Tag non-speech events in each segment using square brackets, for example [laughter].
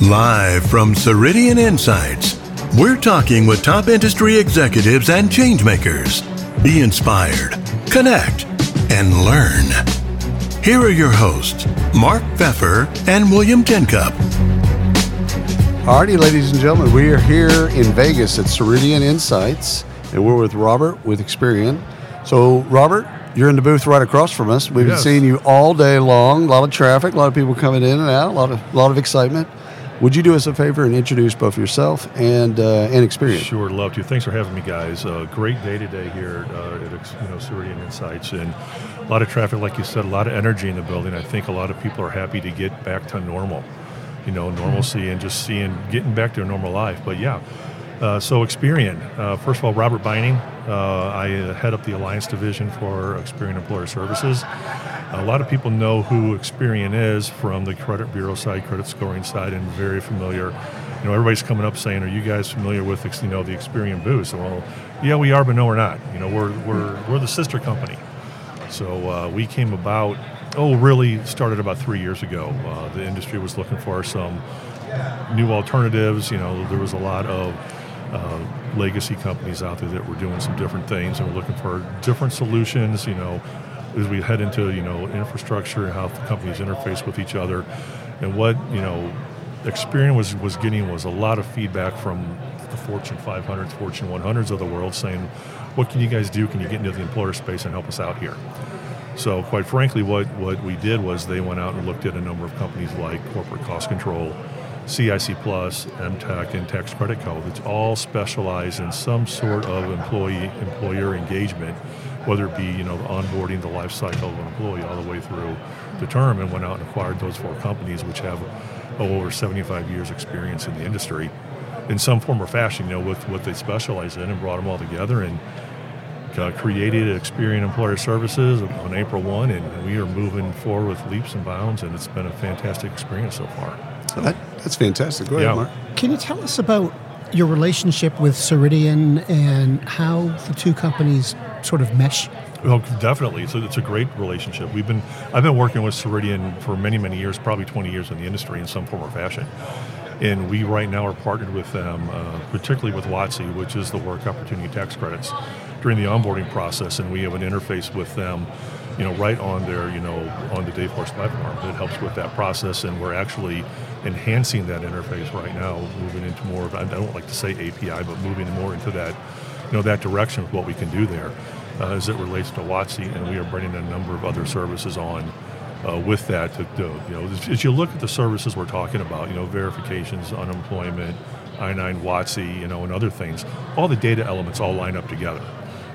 Live from Ceridian Insights, we're talking with top industry executives and changemakers. Be inspired, connect, and learn. Here are your hosts, Mark Feffer and William Tincup. Alrighty, ladies and gentlemen, we are here in Vegas at Ceridian Insights, and we're with Robert with Experian. So, Robert, you're in the booth right across from us. We've Yes. been seeing you all day long. A lot of traffic, a lot of people coming in and out, a lot of a lot of excitement. Would you do us a favor and introduce both yourself and uh, and Experian? Sure, love to. Thanks for having me, guys. Uh, great day today here uh, at you know Ceridian Insights, and a lot of traffic, like you said, a lot of energy in the building. I think a lot of people are happy to get back to normal, you know, normalcy and just seeing getting back to a normal life. But yeah, uh, so Experian. Uh, first of all, Robert Beining. Uh, I uh, head up the Alliance Division for Experian Employer Services. A lot of people know who Experian is from the credit bureau side, credit scoring side, and very familiar. You know, everybody's coming up saying, "Are you guys familiar with you know the Experian booth?" So, well, yeah, we are, but no, we're not. You know, we're we're we're the sister company. So uh, we came about. Oh, really started about three years ago. The industry was looking for some new alternatives. You know, there was a lot of uh, legacy companies out there that were doing some different things and were looking for different solutions. You know, as we head into you know infrastructure and how the companies interface with each other, and what you know, Experian was was getting was a lot of feedback from the Fortune 500s, Fortune 100s of the world, saying, "What can you guys do? Can you get into the employer space and help us out here?" So, quite frankly, what, what we did was they went out and looked at a number of companies like Corporate Cost Control, CIC Plus, MTech, and Tax Credit Co. It's all specialized in some sort of employee employer engagement, whether it be you know onboarding the life cycle of an employee all the way through the term, and went out and acquired those four companies, which have oh, over 75 years experience in the industry, in some form or fashion, you know, with what they specialize in, and brought them all together and uh, created Experian Employer Services on April 1, and we are moving forward with leaps and bounds, and it's been a fantastic experience so far. That, that's fantastic. Go ahead, Yeah. Mark. Can you tell us about your relationship with Ceridian and how the two companies sort of mesh? Well, definitely. It's a, it's a great relationship. We've been I've been working with Ceridian for many many years, probably 20 years in the industry in some form or fashion. And we right now are partnered with them, uh, particularly with WOTC, which is the Work Opportunity Tax Credits, during the onboarding process, and we have an interface with them, you know, right on their, you know, on the Dayforce platform It helps with that process, and we're actually enhancing that interface right now, moving into more of I don't like to say API, but moving more into that, you know, that direction of what we can do there uh, as it relates to WOTC, and we are bringing a number of other services on uh, with that to. You know, as, you look at the services we're talking about, you know, verifications, unemployment, I-9 WOTC, you know, and other things, all the data elements all line up together.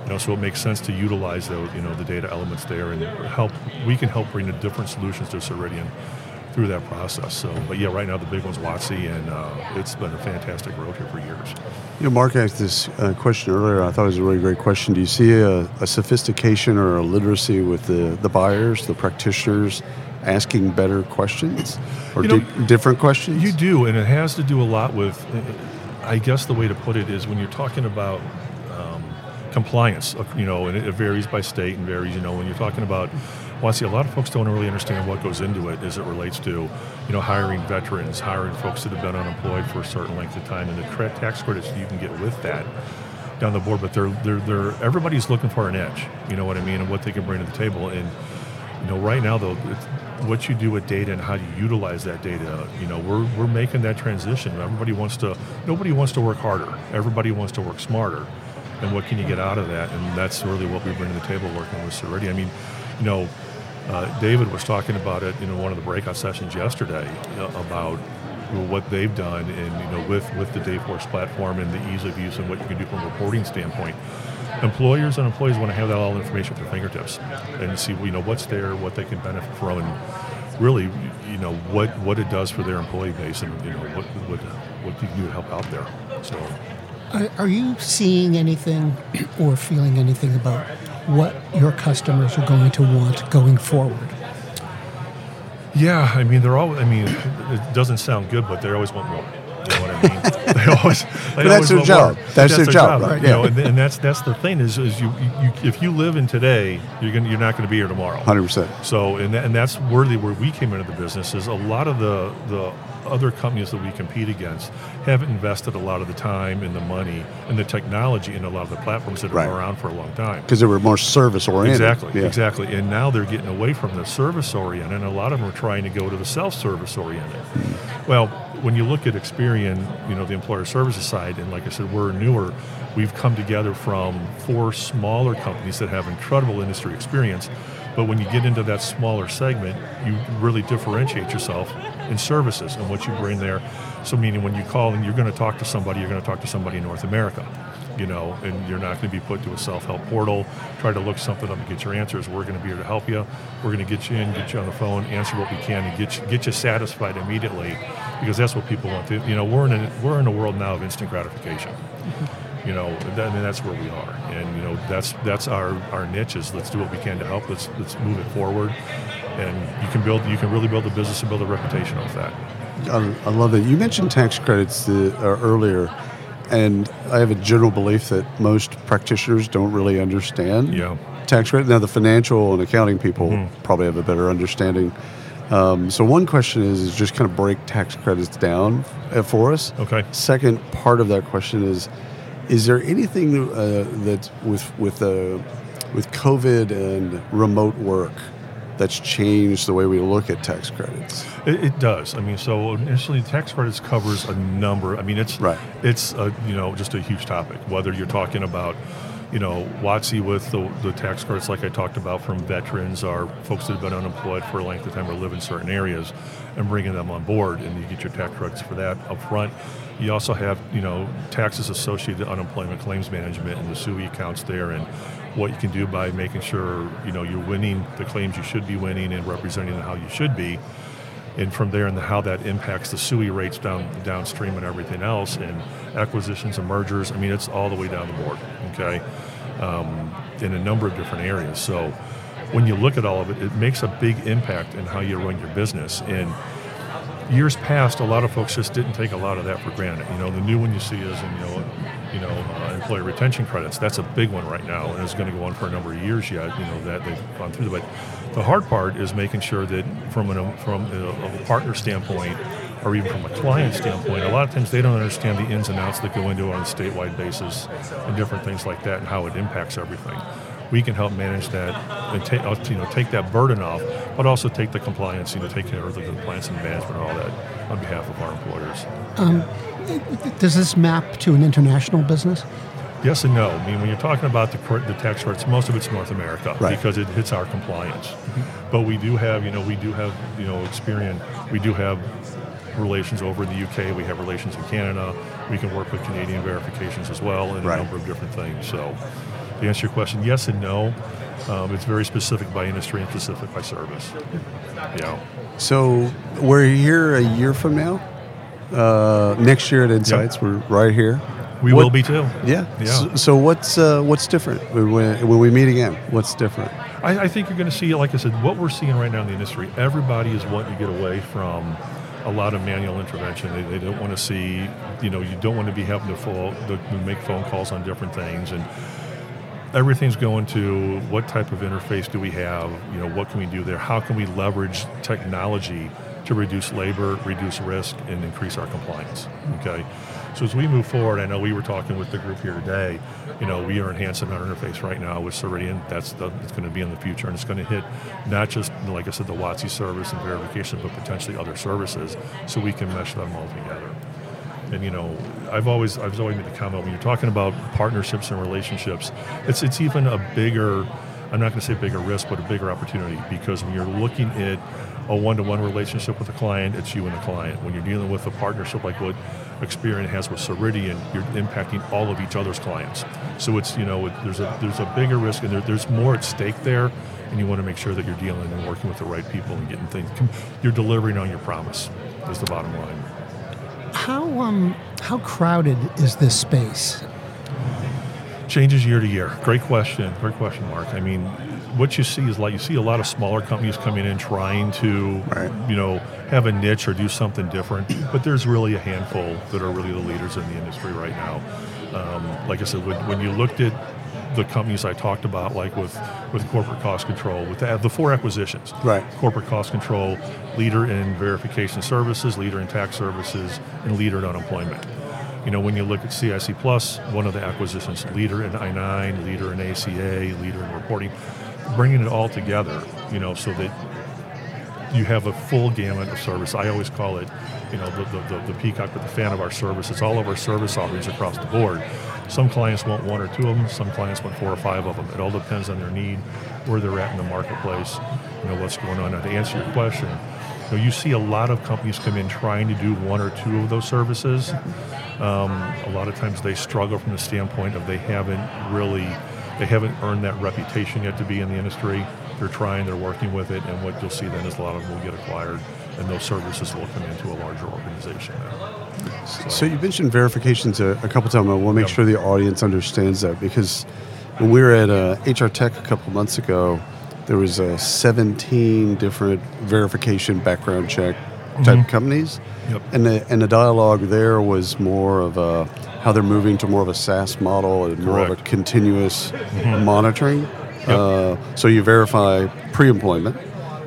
You know, so it makes sense to utilize those, you know, the data elements there and help. We can help bring the different solutions to Ceridian through that process. So, but yeah, right now the big one's WOTC, and uh, it's been a fantastic road here for years. You know, Mark asked this uh, question earlier. I thought it was a really great question. Do you see a, a sophistication or a literacy with the, the buyers, the practitioners, asking better questions or You know, di- different questions? You do, and it has to do a lot with, I guess the way to put it is when you're talking about compliance, uh, you know, and it, varies by state and varies, you know, when you're talking about, well, I see a lot of folks don't really understand what goes into it as it relates to, you know, hiring veterans, hiring folks that have been unemployed for a certain length of time, and the tax credits you can get with that down the board. But they're, they're, they're, everybody's looking for an edge, you know what I mean, and what they can bring to the table. And you know, right now though, what you do with data and how you utilize that data, you know, we're, we're making that transition. Everybody wants to, nobody wants to work harder. Everybody wants to work smarter. And what can you get out of that? And that's really what we bring to the table working with Ceridian. I mean, you know, uh, David was talking about it in one of the breakout sessions yesterday uh, about what they've done and you know with with the Dayforce platform and the ease of use and what you can do from a reporting standpoint. Employers and employees want to have that all information at their fingertips and see you know what's there, what they can benefit from, and really you know what what it does for their employee base and you know what what what you can do to help out there. So Are, are you seeing anything or feeling anything about what your customers are going to want going forward? Yeah, I mean they're all. I mean, it doesn't sound good, but they always want more. You know what I mean, [laughs] they always. They that's always their want job. more. That's their job, right, You know, yeah. and, and that's that's the thing is, is you, you, you if you live in today, you're gonna you're not going to be here tomorrow. Hundred percent. So, and, that, and that's worthy where we came into the business is a lot of the, the other companies that we compete against haven't invested a lot of the time and the money and the technology in a lot of the platforms that have Right. been around for a long time. Because they were more service oriented. Exactly, Yeah. exactly. And now they're getting away from the service oriented, and a lot of them are trying to go to the self service oriented. Hmm. Well, when you look at Experian, you know, the employer services side, and like I said, we're newer, we've come together from four smaller companies that have incredible industry experience. But when you get into that smaller segment, you really differentiate yourself in services and what you bring there. So, meaning when you call and you're going to talk to somebody, you're going to talk to somebody in North America you know, and you're not going to be put to a self-help portal, try to look something up and get your answers. We're going to be here to help you. We're going to get you in, get you on the phone, answer what we can, and get you, get you satisfied immediately, because that's what people want. To, you know, we're in a, we're in a world now of instant gratification. Mm-hmm. You know, and that- and that's where we are, and you know, that's that's our our niche is let's do what we can to help. Let's let's move it forward, and you can build you can really build a business and build a reputation off that. I, I love that. You mentioned tax credits the, uh, earlier, and I have a general belief that most practitioners don't really understand Yeah. tax credit. Now, the financial and accounting people probably have a better understanding. Um, so, one question is, is just kind of break tax credits down uh, for us. Okay. Second part of that question is, is there anything uh, that with with uh, with COVID and remote work that's changed the way we look at tax credits? It, it does. I mean, so initially, tax credits covers a number. I mean, it's Right. It's a, you know just a huge topic. Whether you're talking about, you know, WOTC with the, the tax credits, like I talked about, from veterans or folks that have been unemployed for a length of time or live in certain areas, and bringing them on board, and you get your tax credits for that up front. You also have, you know, taxes associated to unemployment claims management and the SUI accounts there, and what you can do by making sure, you know, you're winning the claims you should be winning and representing how you should be and from there and how that impacts the SUI rates down downstream and everything else and acquisitions and mergers. I mean, it's all the way down the board, okay, um, in a number of different areas. So when you look at all of it, it makes a big impact in how you run your business. And years past, a lot of folks just didn't take a lot of that for granted. You know, the new one you see is, you know, you know, uh, employee retention credits. That's a big one right now, and it's going to go on for a number of years yet. You know that they've gone through. But the hard part is making sure that from an from a, a partner standpoint, or even from a client standpoint, a lot of times they don't understand the ins and outs that go into it on a statewide basis and different things like that, and how it impacts everything. We can help manage that and take uh, you know take that burden off, but also take the compliance, you know, take care of the compliance and management and all that on behalf of our employers. Does this map to an international business? Yes and no. I mean, when you're talking about the, the tax rates, most of it's North America Right. because it hits our compliance. But we do have, you know, we do have, you know, Experian. We do have relations over in the UK. We have relations in Canada. We can work with Canadian verifications as well and Right. a number of different things. So, to answer your question, yes and no. Um, it's very specific by industry and specific by service. Yeah. So we're here a year from now. Uh, next year at Insights, we're right here. We What- will be too. Yeah. Yeah. So, so what's uh, what's different when, when we meet again? What's different? I, I think you're going to see, like I said, what we're seeing right now in the industry. Everybody is wanting to get away from a lot of manual intervention. They, they don't want to see, you know, you don't want to be having to, full, to make phone calls on different things, and everything's going to what type of interface do we have? You know, what can we do there? How can we leverage technology to reduce labor, reduce risk, and increase our compliance? Okay. So as we move forward, I know we were talking with the group here today. You know, we are enhancing our interface right now with Ceridian. That's the, it's going to be in the future, and it's going to hit not just like I said, the WOTC service and verification, but potentially other services, so we can mesh them all together. And you know, I've always I've always made the comment when you're talking about partnerships and relationships, it's it's even a bigger I'm not going to say bigger risk, but a bigger opportunity because when you're looking at a one-to-one relationship with a client, it's you and the client. When you're dealing with a partnership like what Experian has with Ceridian, you're impacting all of each other's clients. So it's you know it, there's a there's a bigger risk and there, there's more at stake there, and you want to make sure that you're dealing and working with the right people and getting things. You're delivering on your promise. Is the bottom line. How um how crowded is this space? Changes year to year. Great question. Great question, Mark. I mean, what you see is like you see a lot of smaller companies coming in trying to, Right. you know, have a niche or do something different. But there's really a handful that are really the leaders in the industry right now. Um, like I said, when, when you looked at the companies I talked about, like with, with corporate cost control, with the, the four acquisitions, Right. corporate cost control, leader in verification services, leader in tax services, and leader in unemployment. You know, when you look at CIC Plus, one of the acquisitions, leader in I-9, leader in ACA, leader in reporting, bringing it all together, you know, so that you have a full gamut of service. I always call it, you know, the, the, the, peacock but the fan of our service. It's all of our service offerings across the board. Some clients want one or two of them. Some clients want four or five of them. It all depends on their need, where they're at in the marketplace, you know, what's going on. Now, to answer your question, you, know, you see a lot of companies come in trying to do one or two of those services. Um, a lot of times they struggle from the standpoint of they haven't really, they haven't earned that reputation yet to be in the industry. They're trying, they're working with it, and what you'll see then is a lot of them will get acquired, and those services will come into a larger organization. Then. So you mentioned verifications a, a couple times. I want to make Yep. sure the audience understands that because when we were at uh, HR Tech a couple months ago, there was uh, 17 different verification background check type companies, Yep. and the and the dialogue there was more of a how they're moving to more of a SaaS model and more of a Correct. continuous monitoring. Uh, so you verify pre-employment,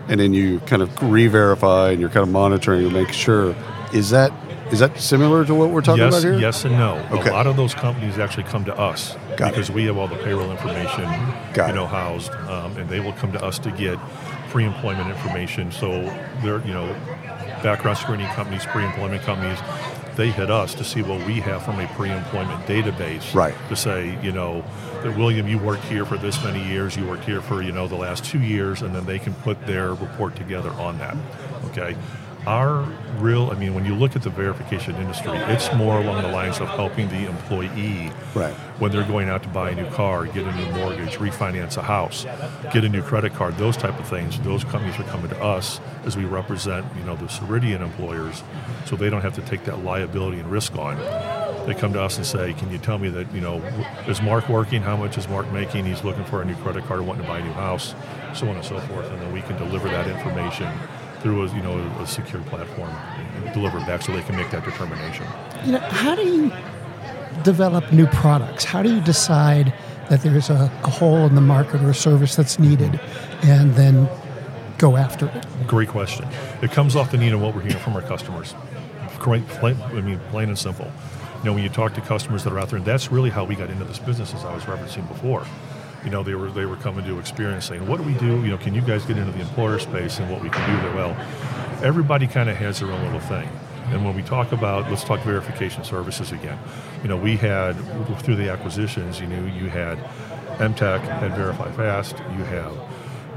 and then you kind of re-verify, and you're kind of monitoring to make sure. Is that is that similar to what we're talking yes, about here? yes, and no. Okay. A lot of those companies actually come to us Got it. because we have all the payroll information, Got you it. know, housed, um, and they will come to us to get pre-employment information. So they're, you know, background screening companies, pre-employment companies, they hit us to see what we have from a pre-employment database. Right. To say, you know, that William, you worked here for this many years, you worked here for, you know, the last two years, and then they can put their report together on that. Okay. Our real, I mean, when you look at the verification industry, it's more along the lines of helping the employee Right. when they're going out to buy a new car, get a new mortgage, refinance a house, get a new credit card, those type of things. Those companies are coming to us as we represent, you know, the Ceridian employers, so they don't have to take that liability and risk on. They come to us and say, "Can you tell me that you know is Mark working? How much is Mark making? He's looking for a new credit card, wanting to buy a new house, so on and so forth." And then we can deliver that information through a you know a secure platform and deliver it back so they can make that determination. You know, how do you develop new products? How do you decide that there's a, a hole in the market or a service that's needed and then go after it? Great question. It comes off the need of what we're hearing from our customers. Great, plain, I mean, plain and simple. You know, when you talk to customers that are out there, and that's really how we got into this business, as I was referencing before. You know, they were they were coming to Experian saying, "What do we do? You know, can you guys get into the employer space and what we can do there?" Well, everybody kind of has their own little thing. And when we talk about, let's talk verification services again. You know, we had through the acquisitions. You knew you had MTech had Verify Fast. You have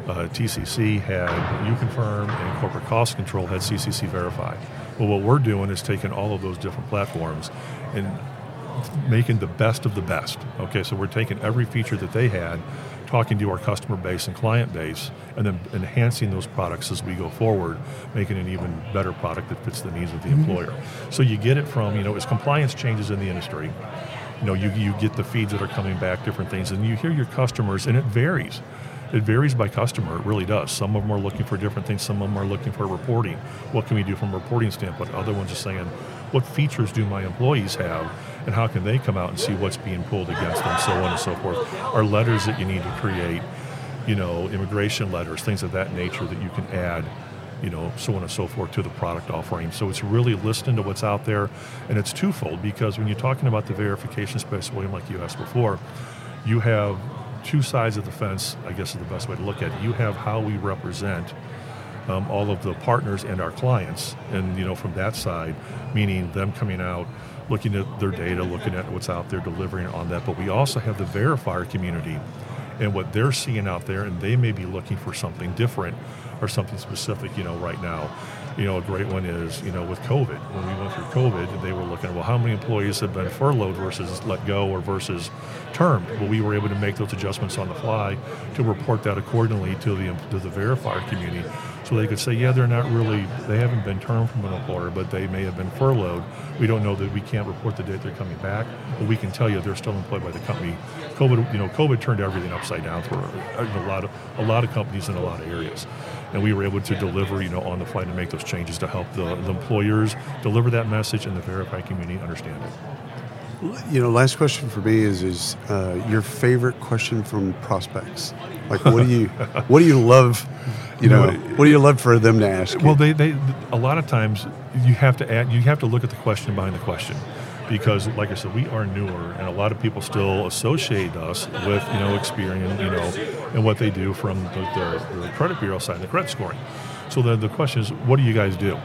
uh, TCC had UConfirm and Corporate Cost Control had CCC Verify. Well, what we're doing is taking all of those different platforms and making the best of the best. Okay, so we're taking every feature that they had, talking to our customer base and client base, and then enhancing those products as we go forward, making an even better product that fits the needs of the mm-hmm. employer. So you get it from, you know, as compliance changes in the industry, you know, you, you get the feeds that are coming back, different things, and you hear your customers, and it varies. It varies by customer, it really does. Some of them are looking for different things, some of them are looking for reporting. What can we do from a reporting standpoint? Other ones are saying, what features do my employees have, and how can they come out and see what's being pulled against them, so on and so forth. Are letters that you need to create, you know, immigration letters, things of that nature that you can add you know, so on and so forth to the product offering. So it's really listening to what's out there, and it's twofold because when you're talking about the verification space, William, like you asked before, you have two sides of the fence. I guess is the best way to look at it. You have how we represent um, all of the partners and our clients, and you know, from that side, meaning them coming out. Looking at their data, looking at what's out there, delivering on that. But we also have the verifier community and what they're seeing out there, and they may be looking for something different or something specific, you know, right now. You know, a great one is, you know, with COVID. When we went through COVID, they were looking well, how many employees have been furloughed versus let go or versus termed? Well, we were able to make those adjustments on the fly to report that accordingly to the, to the verifier community So they could say, yeah, they're not really, they haven't been termed from an employer, but they may have been furloughed. We don't know that we can't report the date they're coming back, but we can tell you they're still employed by the company. COVID, you know, COVID turned everything upside down for a, lot of a lot of companies in a lot of areas, and we were able to deliver, you know, on the fly and make those changes to help the, the employers deliver that message and the verified community understand it. You know, last question for me is is uh, your favorite question from prospects. Like, what do you [laughs] what do you love? You know, what do you love for them to ask? you? Well, they, they a lot of times you have to add, you have to look at the question behind the question, because like I said, we are newer, and a lot of people still associate us with you know Experian, you know, and what they do from the, the, the credit bureau side, the credit scoring. So the the question is, what do you guys do?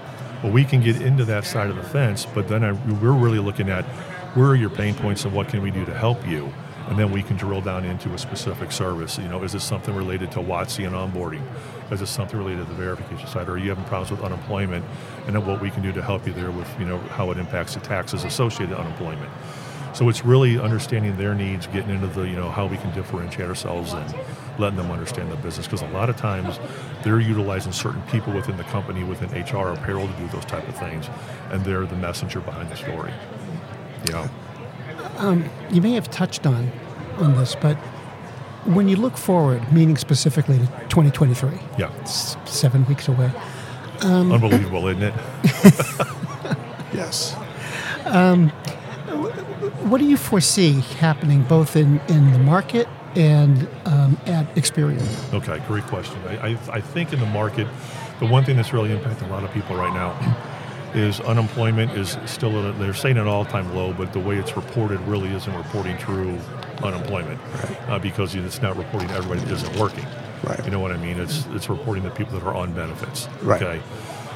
Well, we can get into that side of the fence, but then I, we're really looking at where are your pain points and what can we do to help you and then we can drill down into a specific service. You know, is this something related to WOTC and onboarding? Is this something related to the verification side? Or are you having problems with unemployment? And then what we can do to help you there with, you know, how it impacts the taxes associated with unemployment. So it's really understanding their needs, getting into the, you know, how we can differentiate ourselves and letting them understand the business. Because a lot of times they're utilizing certain people within the company, within HR or payroll to do those type of things. And they're the messenger behind the story. You um, know? You may have touched on on this, but when you look forward, meaning specifically to 2023, Yeah. it's seven weeks away. Um, Unbelievable, isn't it? [laughs] yes. Um, what do you foresee happening both in, in the market and um, at Experian? Okay, great question. I, I, I think in the market, the one thing that's really impacting a lot of people right now is unemployment is still at a, they're saying an all-time low, but the way it's reported really isn't reporting true unemployment uh, because it's not reporting everybody that isn't working. Right. You know what I mean? It's it's reporting the people that are on benefits. Right. Okay.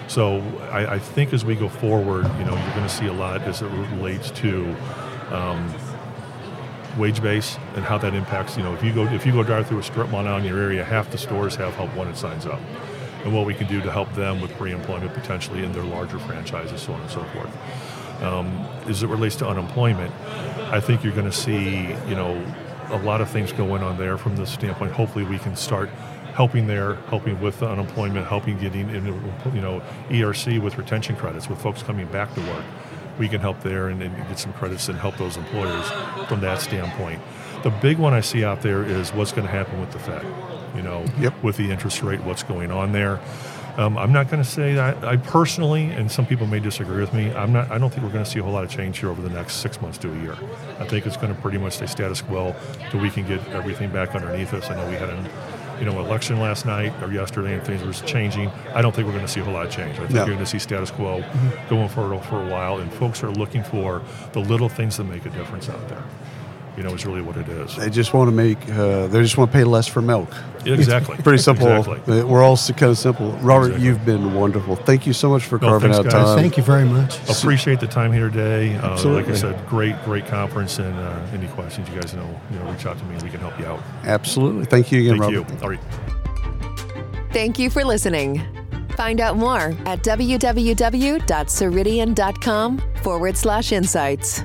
So I, I think as we go forward, you know, you're going to see a lot as it relates to um, wage base and how that impacts. You know, if you go if you go drive through a strip mall now in your area, half the stores have Help Wanted signs up, and what we can do to help them with pre-employment potentially in their larger franchises, so on and so forth. Um, as it relates to unemployment, I think you're going to see you know a lot of things going on there from the standpoint. Hopefully, we can start helping there, helping with the unemployment, helping getting you know ERC with retention credits with folks coming back to work we can help there and, and, get some credits and help those employers from that standpoint. The big one I see out there is what's going to happen with the Fed. You know, Yep. with the interest rate, what's going on there. Um, I'm not going to say that I personally, and some people may disagree with me. I'm not. I don't think we're going to see a whole lot of change here over the next six months to a year. I think it's going to pretty much stay status quo till we can get everything back underneath us. I know we had an, you know, election last night or yesterday, and things were changing. I don't think we're going to see a whole lot of change. I think No. you're going to see status quo going forward for a while, and folks are looking for the little things that make a difference out there. You know, is really what it is. They just want to make. Uh, they just want to pay less for milk. Exactly. [laughs] Pretty simple. Exactly. Uh, We're all kind of simple. Robert, Exactly. you've been wonderful. Thank you so much for No, carving thanks, out guys. time. Thank you very much. Appreciate the time here today. Uh, like I said, great, great conference. And uh, any questions, you guys know, you know, reach out to me. and We can help you out. Absolutely. Thank you again, Thank Robert. you. All right. Thank you for listening. Find out more at www.ceridian.com forward slash insights.